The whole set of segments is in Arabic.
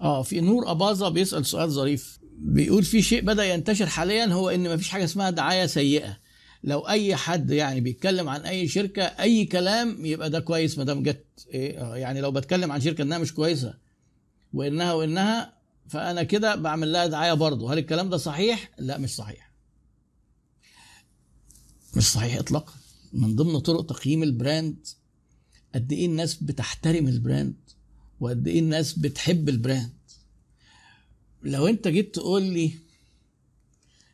آه في نور أباظة بيسأل سؤال ظريف. بيقول في شيء بدأ ينتشر حاليا هو إن مفيش حاجة اسمها دعاية سيئة. لو أي حد يعني بيتكلم عن أي شركة أي كلام يبقى ده كويس ما دام جت إيه آه، يعني لو بتكلم عن شركة إنها مش كويسة. وإنها وإنها فأنا كده بعمل لها دعاية برضه. هل الكلام ده صحيح؟ لا مش صحيح. مش صحيح اطلاقا. من ضمن طرق تقييم البراند قد إيه الناس بتحترم ال brand؟ وقد إيه الناس بتحب ال brand. لو انت جيت تقول لي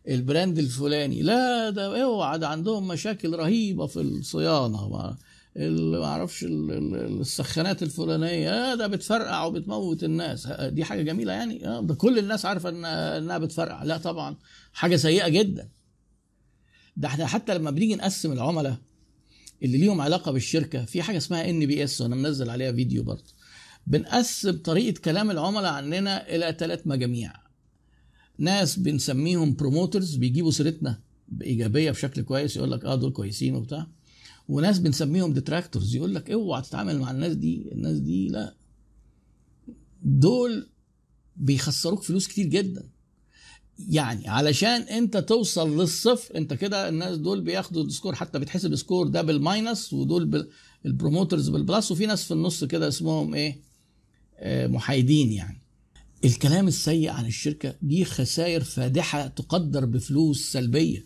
ال brand الفلاني لا ده اوعى ده عندهم مشاكل رهيبة في الصيانة ما أعرفش ال- ال- السخانات الفلانية آه ده بتفرقع وبتموت الناس. آه، دي حاجة جميلة يعني؟ آه ده كل الناس عارفة إنها بتفرقع. لا طبعا حاجة سيئة جدا. ده إحنا حتى لما بنيجي نقسم العملاء اللي ليهم علاقة بالشركة في حاجة اسمها NPS وأنا منزل عليها فيديو برضه. بنقسم طريقة كلام العملاء عننا إلى ثلاث مجاميع. ناس بنسميهم promoters بيجيبوا سيرتنا بإيجابية بشكل كويس يقول لك آه دول كويسين وبتاع. وناس بنسميهم detractors يقول لك أوعى تتعامل مع الناس دي الناس دي لا. دول بيخسروك فلوس كتير جدا. يعني علشان أنت توصل للصفر أنت كده الناس دول بياخدوا ال score حتى بيتحسب ال score ده بال minus ودول بال- ال promoters بال plus وفي ناس في النص كده اسمهم إيه؟ محايدين يعني. الكلام السيء عن الشركة دي خسائر فادحة تقدر بفلوس سلبية.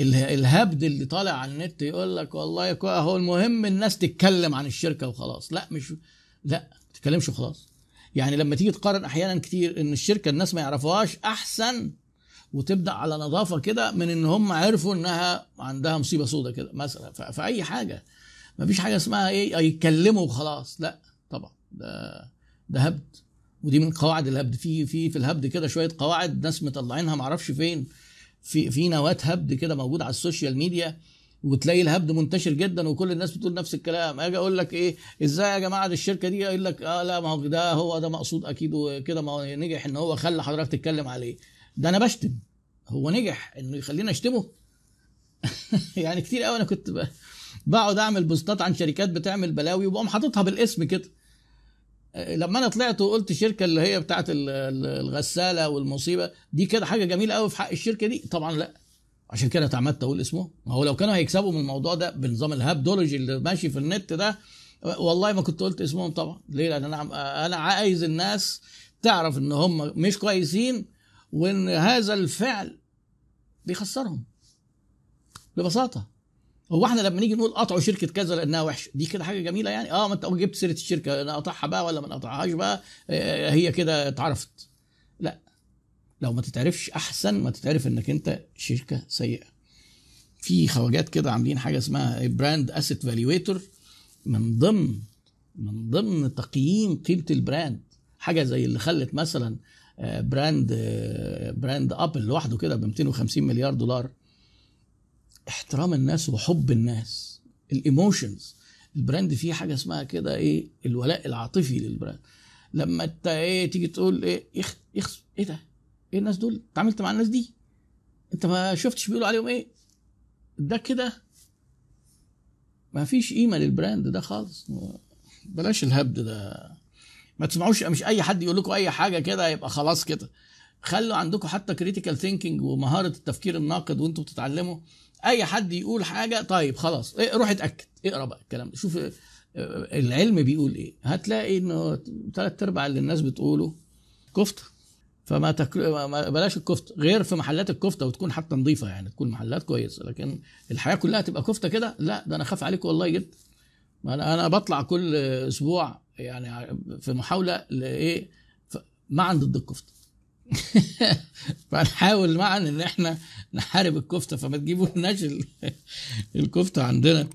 اله- الهبد اللي طالع على النت يقول لك والله هو المهم الناس تتكلم عن الشركة وخلاص. لا مش لا ما تتكلمش وخلاص. يعني لما تيجي تقارن أحيانا كتير إن الشركة الناس ما يعرفوهاش أحسن وتبدأ على نظافة كده من إن هم عرفوا إنها عندها مصيبة سودة كده مثلا. في اي حاجة. ما فيش حاجة اسمها إيه يتكلموا وخلاص. لا طبعا. ده ده هبد. ودي من قواعد الهبد. في في في الهبد كده شوية قواعد ناس مطلعينها معرفش فين. في في نواة هبد كده موجود على السوشيال ميديا وتلاقي الهبد منتشر جدا وكل الناس بتقول نفس الكلام. أجي أقول لك إيه إزاي يا جماعة الشركة دي؟ يقول لك آه لا ما هو ده هو ده مقصود أكيد وكده ما هو نجح إن هو خلى حضرتك تتكلم عليه. ده أنا بشتم. هو نجح إنه يخليني أشتمه؟ يعني كتير قوي أنا كنت بقعد أعمل بوستات عن شركات بتعمل بلاوي وبقوم حاططها بالاسم كده. لما أنا طلعت وقلت الشركة اللي هي ال- الغسالة والمصيبة دي كده حاجة جميلة قوي في حق الشركة دي. طبعا لا. عشان كده اتعمدت أقول اسمه. ما هو لو كانوا هيكسبوا من الموضوع ده بنظام الهابدولوجي اللي ماشي في النت ده والله ما كنت قلت اسمهم طبعا. ليه؟ لأن أنا أنا عايز الناس تعرف إن هم مش كويسين وإن هذا الفعل بيخسرهم. ببساطة. هو إحنا لما نيجي نقول قطعوا شركة كذا لانها وحشة. دي كده حاجة جميلة يعني. آه ما انت جبت سيرة الشركة أنا أقطعها بقى ولا ما نقطعهاش بقى؟ آه، هي كده اتعرفت. لا. لو ما تتعرفش أحسن ما تتعرف إنك أنت شركة سيئة. في خواجات كده عاملين حاجة اسمها brand asset valuator من ضمن من ضمن تقييم قيمة ال brand حاجة زي اللي خلت مثلا آه، brand آه، brand Apple لوحده كده ب 250 مليار دولار. احترام الناس وحب الناس. ال emotions ال brand فيه حاجة اسمها كده إيه؟ الولاء العاطفي لل brand. لما انت إيه؟ تيجي تقول إيه؟ يخ يخ إيه ده؟ إيه الناس دول؟ اتعاملت مع الناس دي؟ أنت ما شفتش بيقولوا عليهم إيه؟ ده كده؟ ما فيش قيمة لل brand ده خالص. بلاش الهبد ده. ما تسمعوش مش أي حد يقول لكم أي حاجة كده يبقى خلاص كده. خلوا عندكم حتى critical thinking ومهارة التفكير الناقد وانتوا بتتعلموا. أي حد يقول حاجة طيب خلاص إيه روح اتأكد اقرأ بقى الكلام ده شوف آه، العلم بيقول إيه. هتلاقي إنه ثلاث أرباع اللي الناس بتقوله كفتة. فما تك... ما- بلاش الكفتة غير في محلات الكفتة وتكون حتى نظيفة يعني تكون محلات كويسة. لكن الحياة كلها تبقى كفتة كده لا ده أنا خاف عليكم والله جدا ما أنا أنا بطلع كل أسبوع يعني في محاولة لإيه؟ ف- معا ضد الكفته فنحاول معا إن إحنا نحارب الكفتة فما تجيبوا لناش ال- الكفتة عندنا.